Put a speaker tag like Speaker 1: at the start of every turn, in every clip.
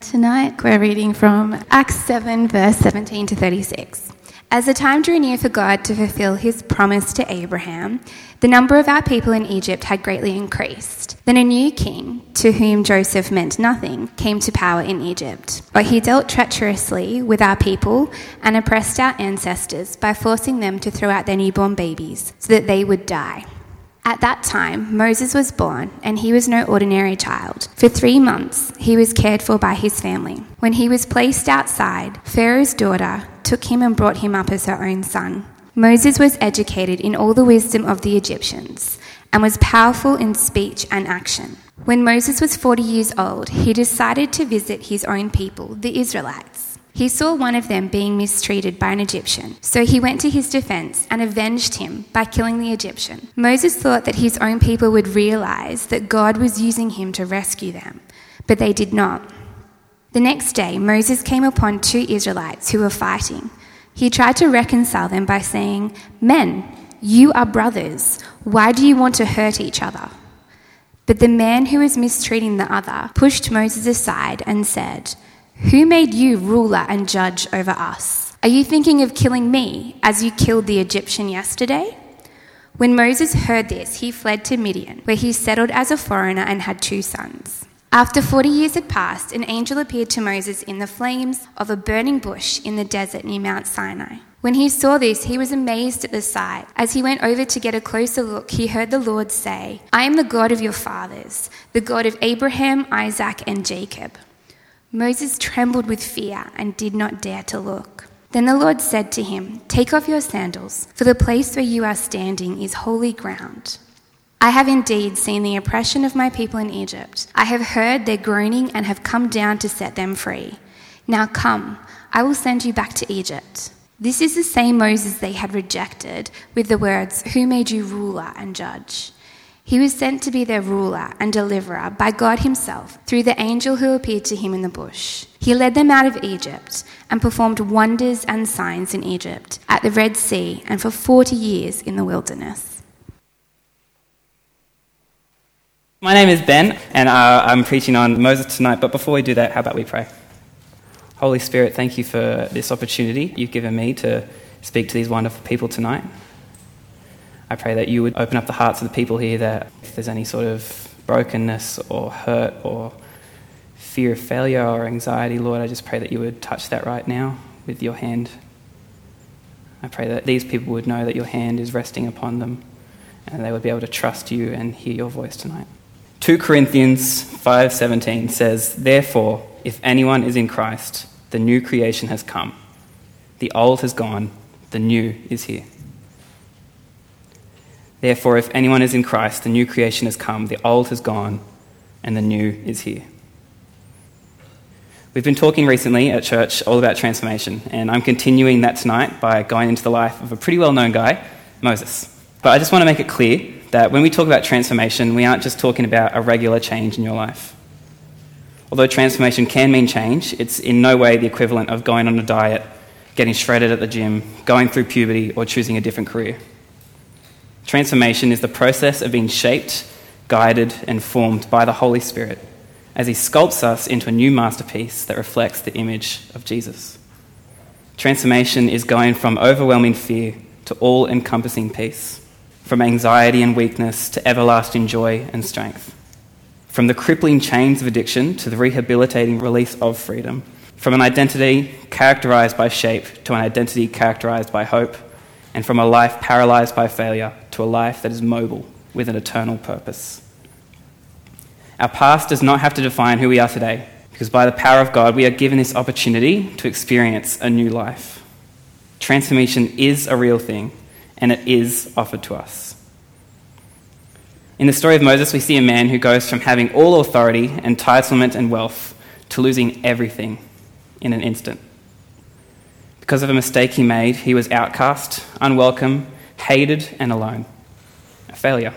Speaker 1: Tonight we're reading from Acts 7, verse 17 to 36. As the time drew near for God to fulfill his promise to Abraham, the number of our people in Egypt had greatly increased. Then a new king, to whom Joseph meant nothing, came to power in Egypt. But he dealt treacherously with our people and oppressed our ancestors by forcing them to throw out their newborn babies so that they would die. At that time, Moses was born, and he was no ordinary child. For three months, he was cared for by his family. When he was placed outside, Pharaoh's daughter took him and brought him up as her own son. Moses was educated in all the wisdom of the Egyptians and was powerful in speech and action. When Moses was 40 years old, he decided to visit his own people, the Israelites. He saw one of them being mistreated by an Egyptian, so he went to his defense and avenged him by killing the Egyptian. Moses thought that his own people would realize that God was using him to rescue them, but they did not. The next day, Moses came upon two Israelites who were fighting. He tried to reconcile them by saying, Men, you are brothers. Why do you want to hurt each other? But the man who was mistreating the other pushed Moses aside and said, who made you ruler and judge over us? Are you thinking of killing me as you killed the Egyptian yesterday? When Moses heard this, he fled to Midian, where he settled as a foreigner and had two sons. After 40 years had passed, an angel appeared to Moses in the flames of a burning bush in the desert near Mount Sinai. When he saw this, he was amazed at the sight. As he went over to get a closer look, he heard the Lord say, I am the God of your fathers, the God of Abraham, Isaac, and Jacob. Moses trembled with fear and did not dare to look. Then the Lord said to him, Take off your sandals, for the place where you are standing is holy ground. I have indeed seen the oppression of my people in Egypt. I have heard their groaning and have come down to set them free. Now come, I will send you back to Egypt. This is the same Moses they had rejected with the words, Who made you ruler and judge? He was sent to be their ruler and deliverer by God Himself through the angel who appeared to him in the bush. He led them out of Egypt and performed wonders and signs in Egypt, at the Red Sea, and for 40 years in the wilderness.
Speaker 2: My name is Ben, and uh, I'm preaching on Moses tonight. But before we do that, how about we pray? Holy Spirit, thank you for this opportunity you've given me to speak to these wonderful people tonight. I pray that you would open up the hearts of the people here that if there's any sort of brokenness or hurt or fear of failure or anxiety, Lord, I just pray that you would touch that right now with your hand. I pray that these people would know that your hand is resting upon them and they would be able to trust you and hear your voice tonight. 2 Corinthians 5:17 says, "Therefore, if anyone is in Christ, the new creation has come. The old has gone, the new is here." Therefore, if anyone is in Christ, the new creation has come, the old has gone, and the new is here. We've been talking recently at church all about transformation, and I'm continuing that tonight by going into the life of a pretty well known guy, Moses. But I just want to make it clear that when we talk about transformation, we aren't just talking about a regular change in your life. Although transformation can mean change, it's in no way the equivalent of going on a diet, getting shredded at the gym, going through puberty, or choosing a different career. Transformation is the process of being shaped, guided, and formed by the Holy Spirit as He sculpts us into a new masterpiece that reflects the image of Jesus. Transformation is going from overwhelming fear to all encompassing peace, from anxiety and weakness to everlasting joy and strength, from the crippling chains of addiction to the rehabilitating release of freedom, from an identity characterized by shape to an identity characterized by hope and from a life paralyzed by failure to a life that is mobile with an eternal purpose. Our past does not have to define who we are today, because by the power of God, we are given this opportunity to experience a new life. Transformation is a real thing, and it is offered to us. In the story of Moses, we see a man who goes from having all authority, entitlement, and wealth to losing everything in an instant. Because of a mistake he made, he was outcast, unwelcome, hated, and alone. A failure.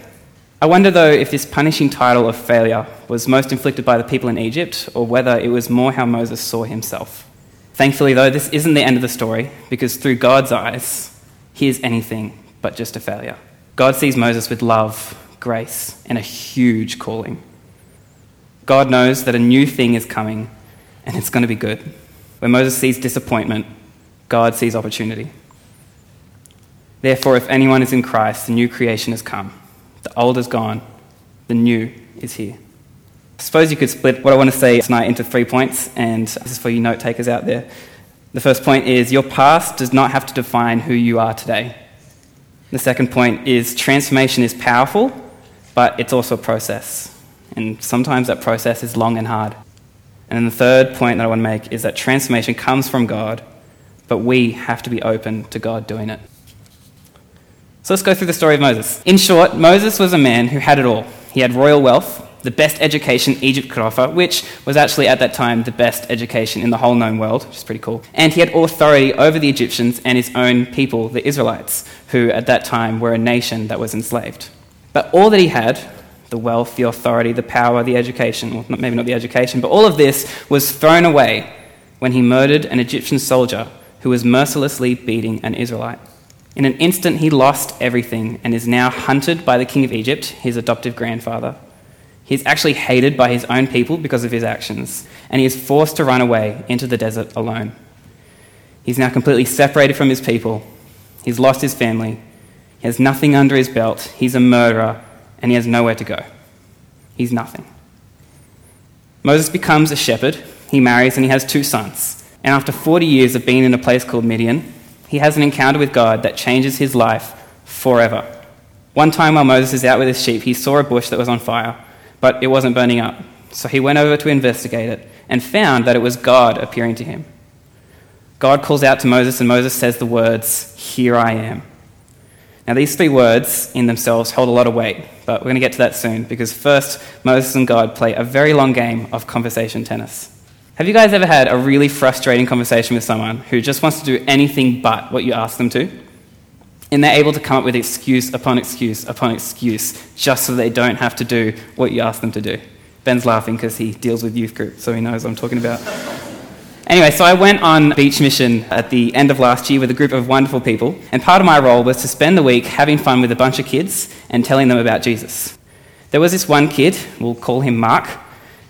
Speaker 2: I wonder, though, if this punishing title of failure was most inflicted by the people in Egypt, or whether it was more how Moses saw himself. Thankfully, though, this isn't the end of the story, because through God's eyes, he is anything but just a failure. God sees Moses with love, grace, and a huge calling. God knows that a new thing is coming and it's going to be good. Where Moses sees disappointment, God sees opportunity. Therefore, if anyone is in Christ, the new creation has come. The old is gone, the new is here. I suppose you could split what I want to say tonight into three points, and this is for you note takers out there. The first point is your past does not have to define who you are today. The second point is transformation is powerful, but it's also a process. And sometimes that process is long and hard. And then the third point that I want to make is that transformation comes from God, but we have to be open to God doing it. So let's go through the story of Moses. In short, Moses was a man who had it all. He had royal wealth, the best education Egypt could offer, which was actually at that time the best education in the whole known world, which is pretty cool. And he had authority over the Egyptians and his own people, the Israelites, who at that time were a nation that was enslaved. But all that he had the wealth, the authority, the power, the education, well, maybe not the education, but all of this was thrown away when he murdered an Egyptian soldier who was mercilessly beating an Israelite. In an instant, he lost everything and is now hunted by the king of Egypt, his adoptive grandfather. He's actually hated by his own people because of his actions, and he is forced to run away into the desert alone. He's now completely separated from his people. He's lost his family. He has nothing under his belt. He's a murderer, and he has nowhere to go. He's nothing. Moses becomes a shepherd. He marries, and he has two sons. And after 40 years of being in a place called Midian, he has an encounter with God that changes his life forever. One time while Moses is out with his sheep, he saw a bush that was on fire but it wasn't burning up. So he went over to investigate it and found that it was God appearing to him. God calls out to Moses, and Moses says the words, Here I am. Now, these three words in themselves hold a lot of weight, but we're going to get to that soon because first, Moses and God play a very long game of conversation tennis. Have you guys ever had a really frustrating conversation with someone who just wants to do anything but what you ask them to? And they're able to come up with excuse upon excuse upon excuse just so they don't have to do what you ask them to do. Ben's laughing because he deals with youth group, so he knows what I'm talking about. Anyway, so I went on beach mission at the end of last year with a group of wonderful people, and part of my role was to spend the week having fun with a bunch of kids and telling them about Jesus. There was this one kid, we'll call him Mark,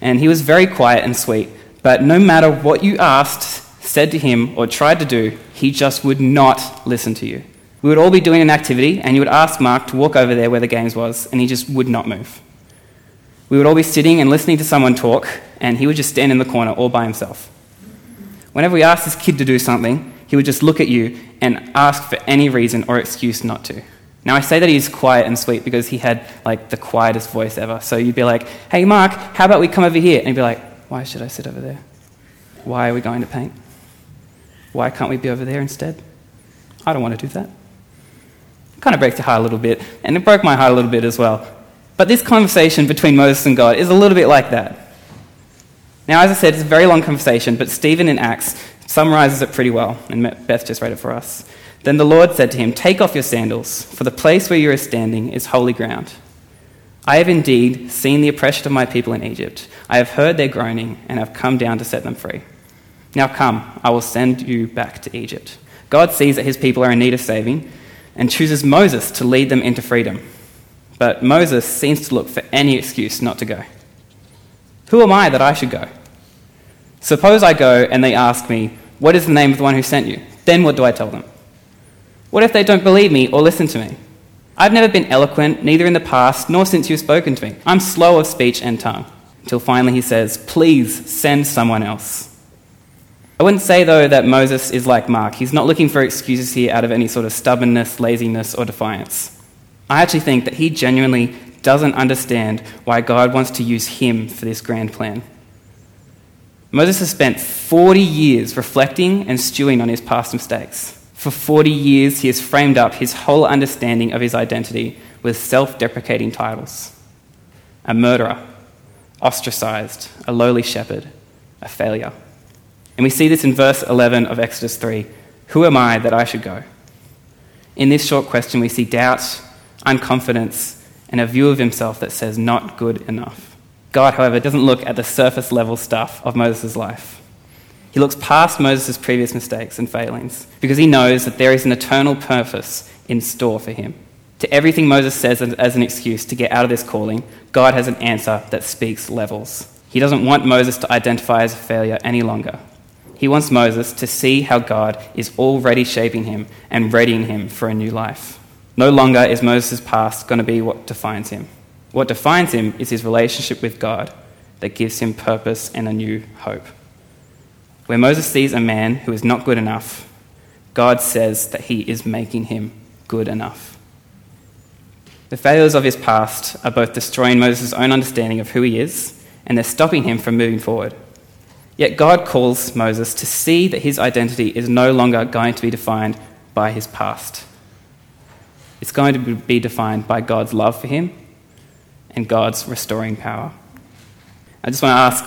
Speaker 2: and he was very quiet and sweet, but no matter what you asked, said to him, or tried to do, he just would not listen to you. We would all be doing an activity, and you would ask Mark to walk over there where the games was, and he just would not move. We would all be sitting and listening to someone talk, and he would just stand in the corner all by himself. Whenever we asked this kid to do something, he would just look at you and ask for any reason or excuse not to. Now, I say that he's quiet and sweet because he had like the quietest voice ever. So you'd be like, hey, Mark, how about we come over here? And he'd be like, why should I sit over there? Why are we going to paint? Why can't we be over there instead? I don't want to do that It kind of breaks your heart a little bit, and it broke my heart a little bit as well. But this conversation between Moses and God is a little bit like that. Now, as I said, it's a very long conversation, but Stephen in Acts summarizes it pretty well, and Beth just read it for us. Then the Lord said to him, Take off your sandals, for the place where you are standing is holy ground. I have indeed seen the oppression of my people in Egypt. I have heard their groaning, and have come down to set them free. Now come, I will send you back to Egypt. God sees that his people are in need of saving and chooses Moses to lead them into freedom. But Moses seems to look for any excuse not to go. Who am I that I should go? Suppose I go and they ask me, What is the name of the one who sent you? Then what do I tell them? What if they don't believe me or listen to me? I've never been eloquent, neither in the past nor since you've spoken to me. I'm slow of speech and tongue. Until finally he says, Please send someone else. I wouldn't say, though, that Moses is like Mark. He's not looking for excuses here out of any sort of stubbornness, laziness, or defiance. I actually think that he genuinely doesn't understand why God wants to use him for this grand plan. Moses has spent 40 years reflecting and stewing on his past mistakes. For 40 years, he has framed up his whole understanding of his identity with self deprecating titles a murderer, ostracized, a lowly shepherd, a failure. And we see this in verse 11 of Exodus 3 Who am I that I should go? In this short question, we see doubt, unconfidence, and a view of himself that says, not good enough. God, however, doesn't look at the surface level stuff of Moses' life. He looks past Moses' previous mistakes and failings because he knows that there is an eternal purpose in store for him. To everything Moses says as an excuse to get out of this calling, God has an answer that speaks levels. He doesn't want Moses to identify as a failure any longer. He wants Moses to see how God is already shaping him and readying him for a new life. No longer is Moses' past going to be what defines him. What defines him is his relationship with God that gives him purpose and a new hope. Where Moses sees a man who is not good enough, God says that he is making him good enough. The failures of his past are both destroying Moses' own understanding of who he is and they're stopping him from moving forward. Yet God calls Moses to see that his identity is no longer going to be defined by his past. It's going to be defined by God's love for him and God's restoring power. I just want to ask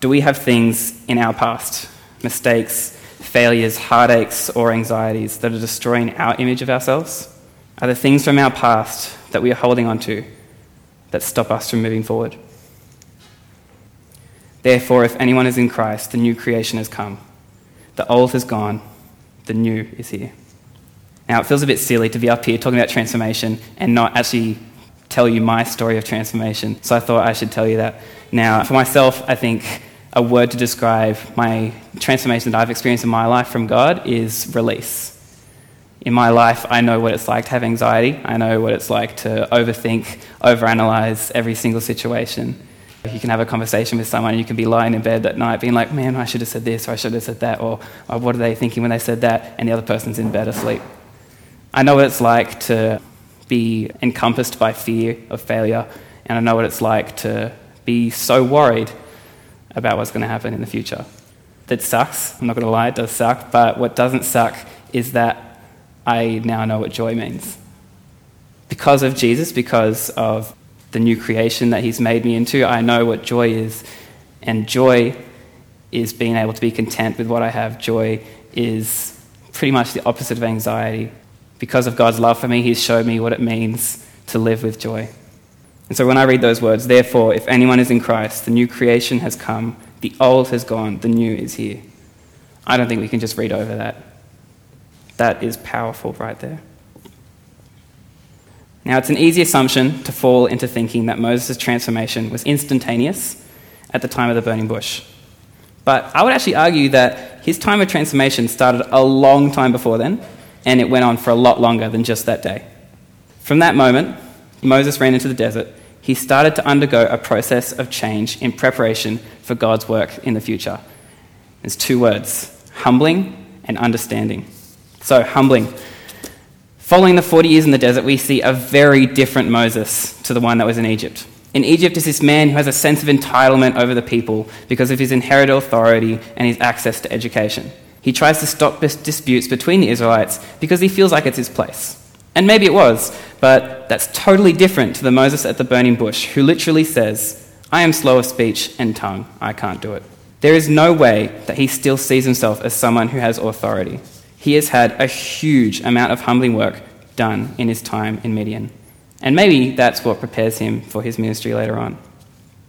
Speaker 2: do we have things in our past, mistakes, failures, heartaches, or anxieties that are destroying our image of ourselves? Are there things from our past that we are holding on to that stop us from moving forward? Therefore, if anyone is in Christ, the new creation has come. The old has gone, the new is here. Now, it feels a bit silly to be up here talking about transformation and not actually tell you my story of transformation, so I thought I should tell you that. Now, for myself, I think a word to describe my transformation that I've experienced in my life from God is release. In my life, I know what it's like to have anxiety. I know what it's like to overthink, overanalyze every single situation. You can have a conversation with someone, and you can be lying in bed that night being like, man, I should have said this or I should have said that, or, or what are they thinking when they said that, and the other person's in bed asleep. I know what it's like to be encompassed by fear of failure, and I know what it's like to be so worried about what's going to happen in the future. That sucks, I'm not going to lie, it does suck, but what doesn't suck is that I now know what joy means. Because of Jesus, because of the new creation that He's made me into. I know what joy is. And joy is being able to be content with what I have. Joy is pretty much the opposite of anxiety. Because of God's love for me, He's showed me what it means to live with joy. And so when I read those words, therefore, if anyone is in Christ, the new creation has come, the old has gone, the new is here. I don't think we can just read over that. That is powerful right there. Now, it's an easy assumption to fall into thinking that Moses' transformation was instantaneous at the time of the burning bush. But I would actually argue that his time of transformation started a long time before then, and it went on for a lot longer than just that day. From that moment, Moses ran into the desert. He started to undergo a process of change in preparation for God's work in the future. There's two words humbling and understanding. So, humbling. Following the 40 years in the desert, we see a very different Moses to the one that was in Egypt. In Egypt is this man who has a sense of entitlement over the people because of his inherited authority and his access to education. He tries to stop disputes between the Israelites because he feels like it's his place. And maybe it was, but that's totally different to the Moses at the burning bush who literally says, I am slow of speech and tongue, I can't do it. There is no way that he still sees himself as someone who has authority he has had a huge amount of humbling work done in his time in Midian. And maybe that's what prepares him for his ministry later on.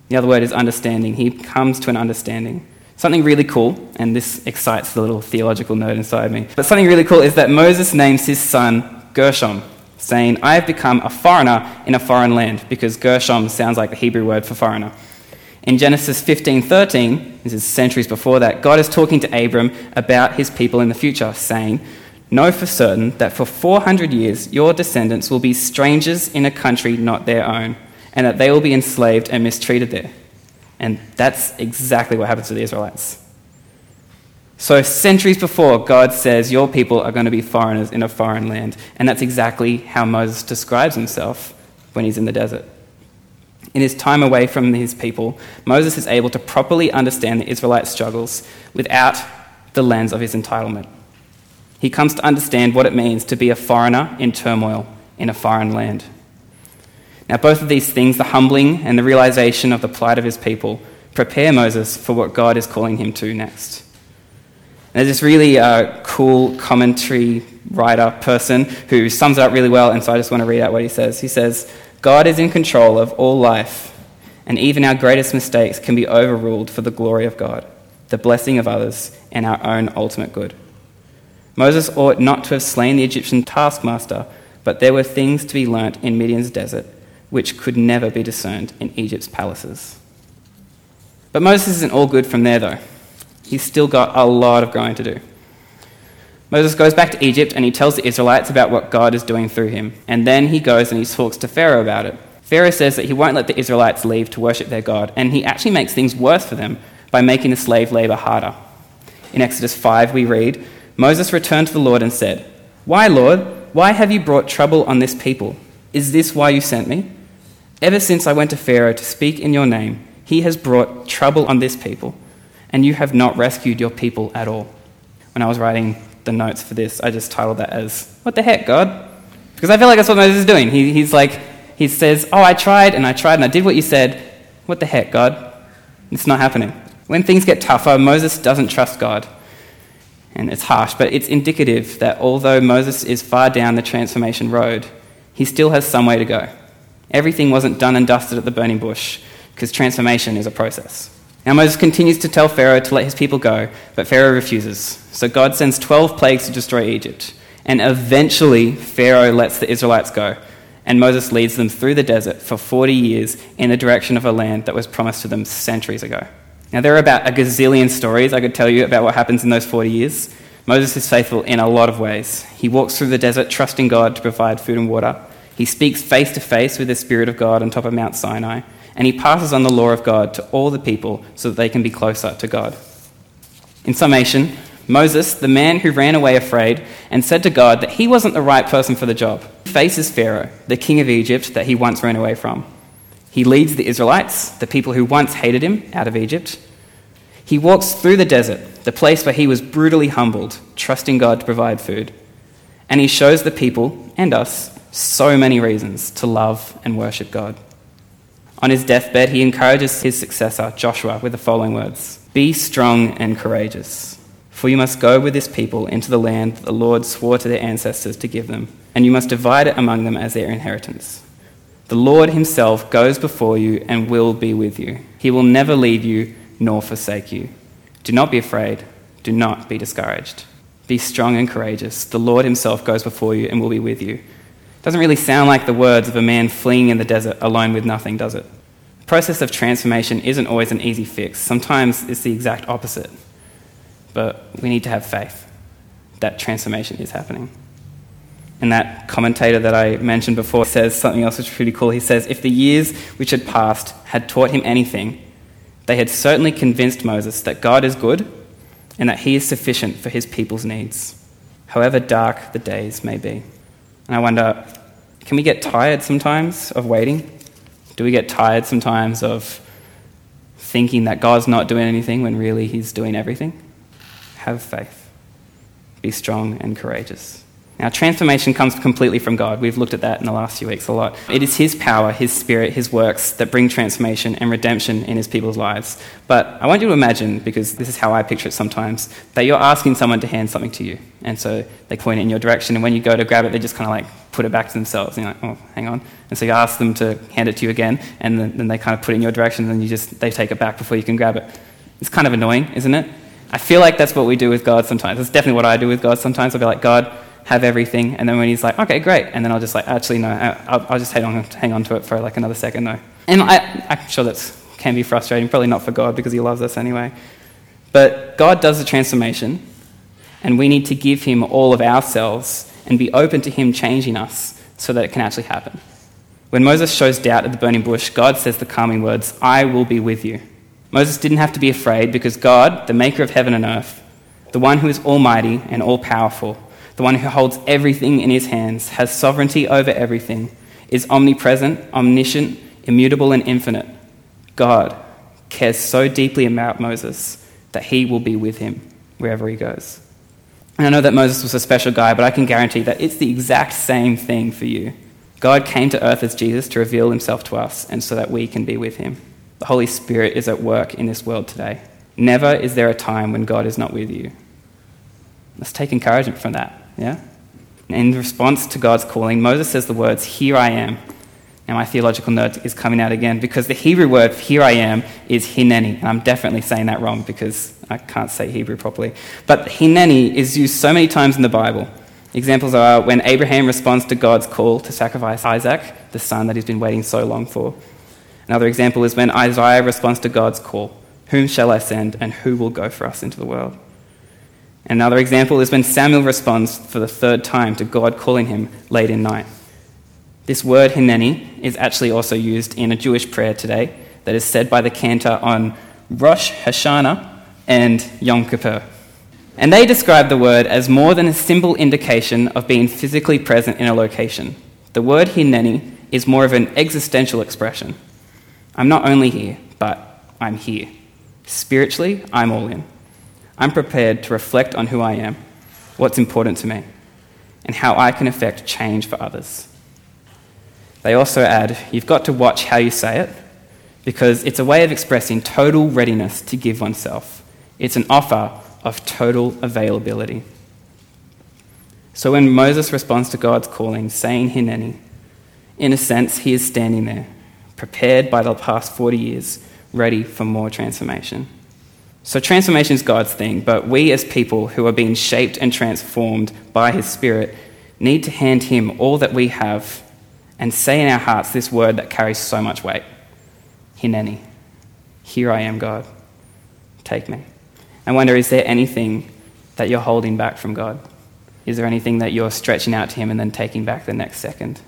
Speaker 2: The other word is understanding. He comes to an understanding. Something really cool, and this excites the little theological nerd inside me, but something really cool is that Moses names his son Gershom, saying, I have become a foreigner in a foreign land, because Gershom sounds like the Hebrew word for foreigner. In Genesis 15:13, this is centuries before that, God is talking to Abram about his people in the future, saying, "Know for certain that for 400 years your descendants will be strangers in a country not their own, and that they will be enslaved and mistreated there." And that's exactly what happens to the Israelites. So, centuries before, God says, Your people are going to be foreigners in a foreign land. And that's exactly how Moses describes himself when he's in the desert. In his time away from his people, Moses is able to properly understand the Israelite struggles without the lens of his entitlement. He comes to understand what it means to be a foreigner in turmoil in a foreign land. Now, both of these things, the humbling and the realization of the plight of his people, prepare Moses for what God is calling him to next. There's this really uh, cool commentary writer person who sums it up really well, and so I just want to read out what he says. He says, God is in control of all life, and even our greatest mistakes can be overruled for the glory of God, the blessing of others, and our own ultimate good. Moses ought not to have slain the Egyptian taskmaster, but there were things to be learnt in Midian's desert which could never be discerned in Egypt's palaces. But Moses isn't all good from there, though. He's still got a lot of growing to do. Moses goes back to Egypt and he tells the Israelites about what God is doing through him. And then he goes and he talks to Pharaoh about it. Pharaoh says that he won't let the Israelites leave to worship their God, and he actually makes things worse for them by making the slave labor harder. In Exodus 5, we read Moses returned to the Lord and said, Why, Lord? Why have you brought trouble on this people? Is this why you sent me? Ever since I went to Pharaoh to speak in your name, he has brought trouble on this people, and you have not rescued your people at all. When I was writing the notes for this, I just titled that as, What the heck, God? Because I feel like that's what Moses is doing. He, he's like, he says, Oh, I tried and I tried and I did what you said. What the heck, God? It's not happening. When things get tougher, Moses doesn't trust God. And it's harsh, but it's indicative that although Moses is far down the transformation road, he still has some way to go. Everything wasn't done and dusted at the burning bush, because transformation is a process. Now, Moses continues to tell Pharaoh to let his people go, but Pharaoh refuses. So God sends 12 plagues to destroy Egypt. And eventually, Pharaoh lets the Israelites go and Moses leads them through the desert for 40 years in the direction of a land that was promised to them centuries ago. Now, there are about a gazillion stories I could tell you about what happens in those 40 years. Moses is faithful in a lot of ways. He walks through the desert trusting God to provide food and water. He speaks face to face with the Spirit of God on top of Mount Sinai. And he passes on the law of God to all the people so that they can be closer to God. In summation, Moses, the man who ran away afraid and said to God that he wasn't the right person for the job, faces Pharaoh, the king of Egypt that he once ran away from. He leads the Israelites, the people who once hated him, out of Egypt. He walks through the desert, the place where he was brutally humbled, trusting God to provide food. And he shows the people and us so many reasons to love and worship God. On his deathbed, he encourages his successor, Joshua, with the following words Be strong and courageous. For you must go with this people into the land that the Lord swore to their ancestors to give them, and you must divide it among them as their inheritance. The Lord himself goes before you and will be with you. He will never leave you nor forsake you. Do not be afraid. Do not be discouraged. Be strong and courageous. The Lord himself goes before you and will be with you. Doesn't really sound like the words of a man fleeing in the desert alone with nothing, does it? The process of transformation isn't always an easy fix. Sometimes it's the exact opposite but we need to have faith that transformation is happening. And that commentator that I mentioned before says something else which is pretty cool. He says, If the years which had passed had taught him anything, they had certainly convinced Moses that God is good and that he is sufficient for his people's needs, however dark the days may be. And I wonder, can we get tired sometimes of waiting? Do we get tired sometimes of thinking that God's not doing anything when really he's doing everything? have faith. Be strong and courageous. Now, transformation comes completely from God. We've looked at that in the last few weeks a lot. It is His power, His Spirit, His works that bring transformation and redemption in His people's lives. But I want you to imagine, because this is how I picture it sometimes, that you're asking someone to hand something to you. And so they point it in your direction, and when you go to grab it, they just kind of like put it back to themselves. And you're like, oh, hang on. And so you ask them to hand it to you again, and then, then they kind of put it in your direction, and then you just, they take it back before you can grab it. It's kind of annoying, isn't it? I feel like that's what we do with God sometimes. That's definitely what I do with God sometimes. I'll be like, God, have everything. And then when he's like, okay, great. And then I'll just like, actually, no, I'll, I'll just hang on, hang on to it for like another second, though. And I, I'm sure that can be frustrating, probably not for God because he loves us anyway. But God does the transformation, and we need to give him all of ourselves and be open to him changing us so that it can actually happen. When Moses shows doubt at the burning bush, God says the calming words, I will be with you. Moses didn't have to be afraid because God, the maker of heaven and earth, the one who is almighty and all powerful, the one who holds everything in his hands, has sovereignty over everything, is omnipresent, omniscient, immutable, and infinite. God cares so deeply about Moses that he will be with him wherever he goes. And I know that Moses was a special guy, but I can guarantee that it's the exact same thing for you. God came to earth as Jesus to reveal himself to us and so that we can be with him. The Holy Spirit is at work in this world today. Never is there a time when God is not with you. Let's take encouragement from that, yeah? In response to God's calling, Moses says the words, Here I am. Now, my theological note is coming out again because the Hebrew word here I am is hineni. And I'm definitely saying that wrong because I can't say Hebrew properly. But hineni is used so many times in the Bible. Examples are when Abraham responds to God's call to sacrifice Isaac, the son that he's been waiting so long for. Another example is when Isaiah responds to God's call Whom shall I send, and who will go for us into the world? Another example is when Samuel responds for the third time to God calling him late in night. This word, hineni, is actually also used in a Jewish prayer today that is said by the cantor on Rosh Hashanah and Yom Kippur. And they describe the word as more than a simple indication of being physically present in a location. The word hineni is more of an existential expression. I'm not only here, but I'm here. Spiritually, I'm all in. I'm prepared to reflect on who I am, what's important to me, and how I can affect change for others. They also add, you've got to watch how you say it, because it's a way of expressing total readiness to give oneself. It's an offer of total availability. So when Moses responds to God's calling, saying Hineni, in a sense, he is standing there, prepared by the past 40 years, ready for more transformation. So, transformation is God's thing, but we as people who are being shaped and transformed by His Spirit need to hand Him all that we have and say in our hearts this word that carries so much weight Hineni. Here I am, God. Take me. I wonder, is there anything that you're holding back from God? Is there anything that you're stretching out to Him and then taking back the next second?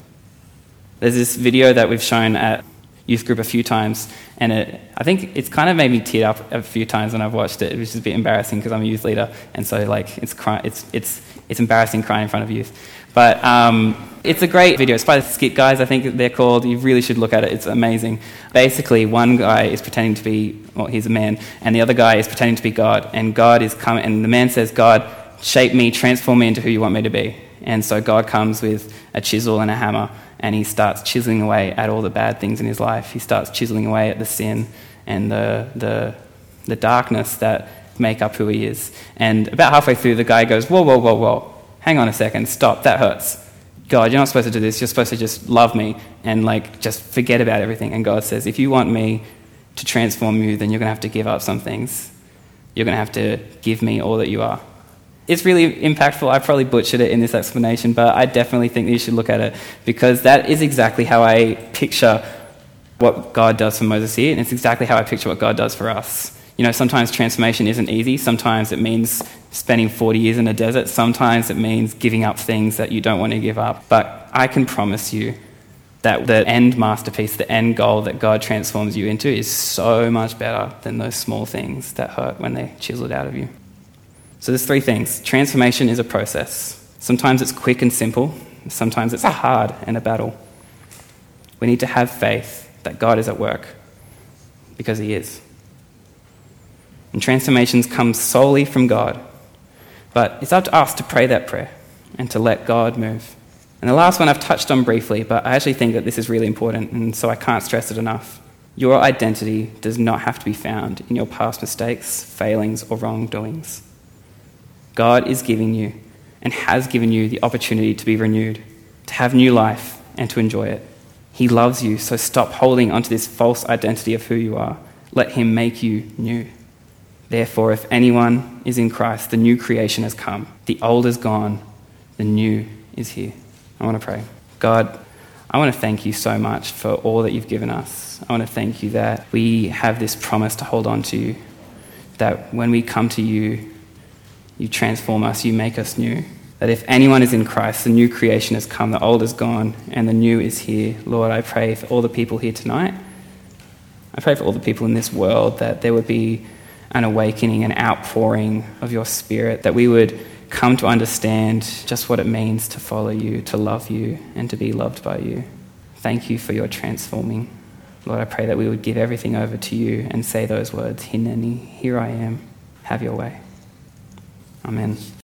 Speaker 2: There's this video that we've shown at youth group a few times, and it, I think it's kind of made me tear up a few times when I've watched it, which is a bit embarrassing because I'm a youth leader, and so like it's cry- it's it's it's embarrassing crying in front of youth. But um, it's a great video. It's by the Skit Guys, I think they're called. You really should look at it. It's amazing. Basically, one guy is pretending to be well, he's a man, and the other guy is pretending to be God, and God is coming, and the man says, "God, shape me, transform me into who you want me to be." And so God comes with a chisel and a hammer and he starts chiseling away at all the bad things in his life. He starts chiseling away at the sin and the, the, the darkness that make up who he is. And about halfway through, the guy goes, Whoa, whoa, whoa, whoa. Hang on a second. Stop. That hurts. God, you're not supposed to do this. You're supposed to just love me and like just forget about everything. And God says, if you want me to transform you, then you're going to have to give up some things. You're going to have to give me all that you are it's really impactful. I probably butchered it in this explanation, but I definitely think that you should look at it because that is exactly how I picture what God does for Moses here, and it's exactly how I picture what God does for us. You know, sometimes transformation isn't easy. Sometimes it means spending 40 years in a desert. Sometimes it means giving up things that you don't want to give up. But I can promise you that the end masterpiece, the end goal that God transforms you into is so much better than those small things that hurt when they're chiseled out of you. So there's three things. Transformation is a process. Sometimes it's quick and simple, sometimes it's hard and a battle. We need to have faith that God is at work because He is. And transformations come solely from God. But it's up to us to pray that prayer and to let God move. And the last one I've touched on briefly, but I actually think that this is really important, and so I can't stress it enough. Your identity does not have to be found in your past mistakes, failings, or wrongdoings. God is giving you and has given you the opportunity to be renewed, to have new life, and to enjoy it. He loves you, so stop holding onto this false identity of who you are. Let Him make you new. Therefore, if anyone is in Christ, the new creation has come. The old is gone, the new is here. I want to pray. God, I want to thank you so much for all that you've given us. I want to thank you that we have this promise to hold on to, that when we come to you, you transform us, you make us new. That if anyone is in Christ, the new creation has come, the old is gone, and the new is here. Lord, I pray for all the people here tonight. I pray for all the people in this world that there would be an awakening, an outpouring of your spirit, that we would come to understand just what it means to follow you, to love you, and to be loved by you. Thank you for your transforming. Lord, I pray that we would give everything over to you and say those words, Hineni, here I am, have your way. Amen.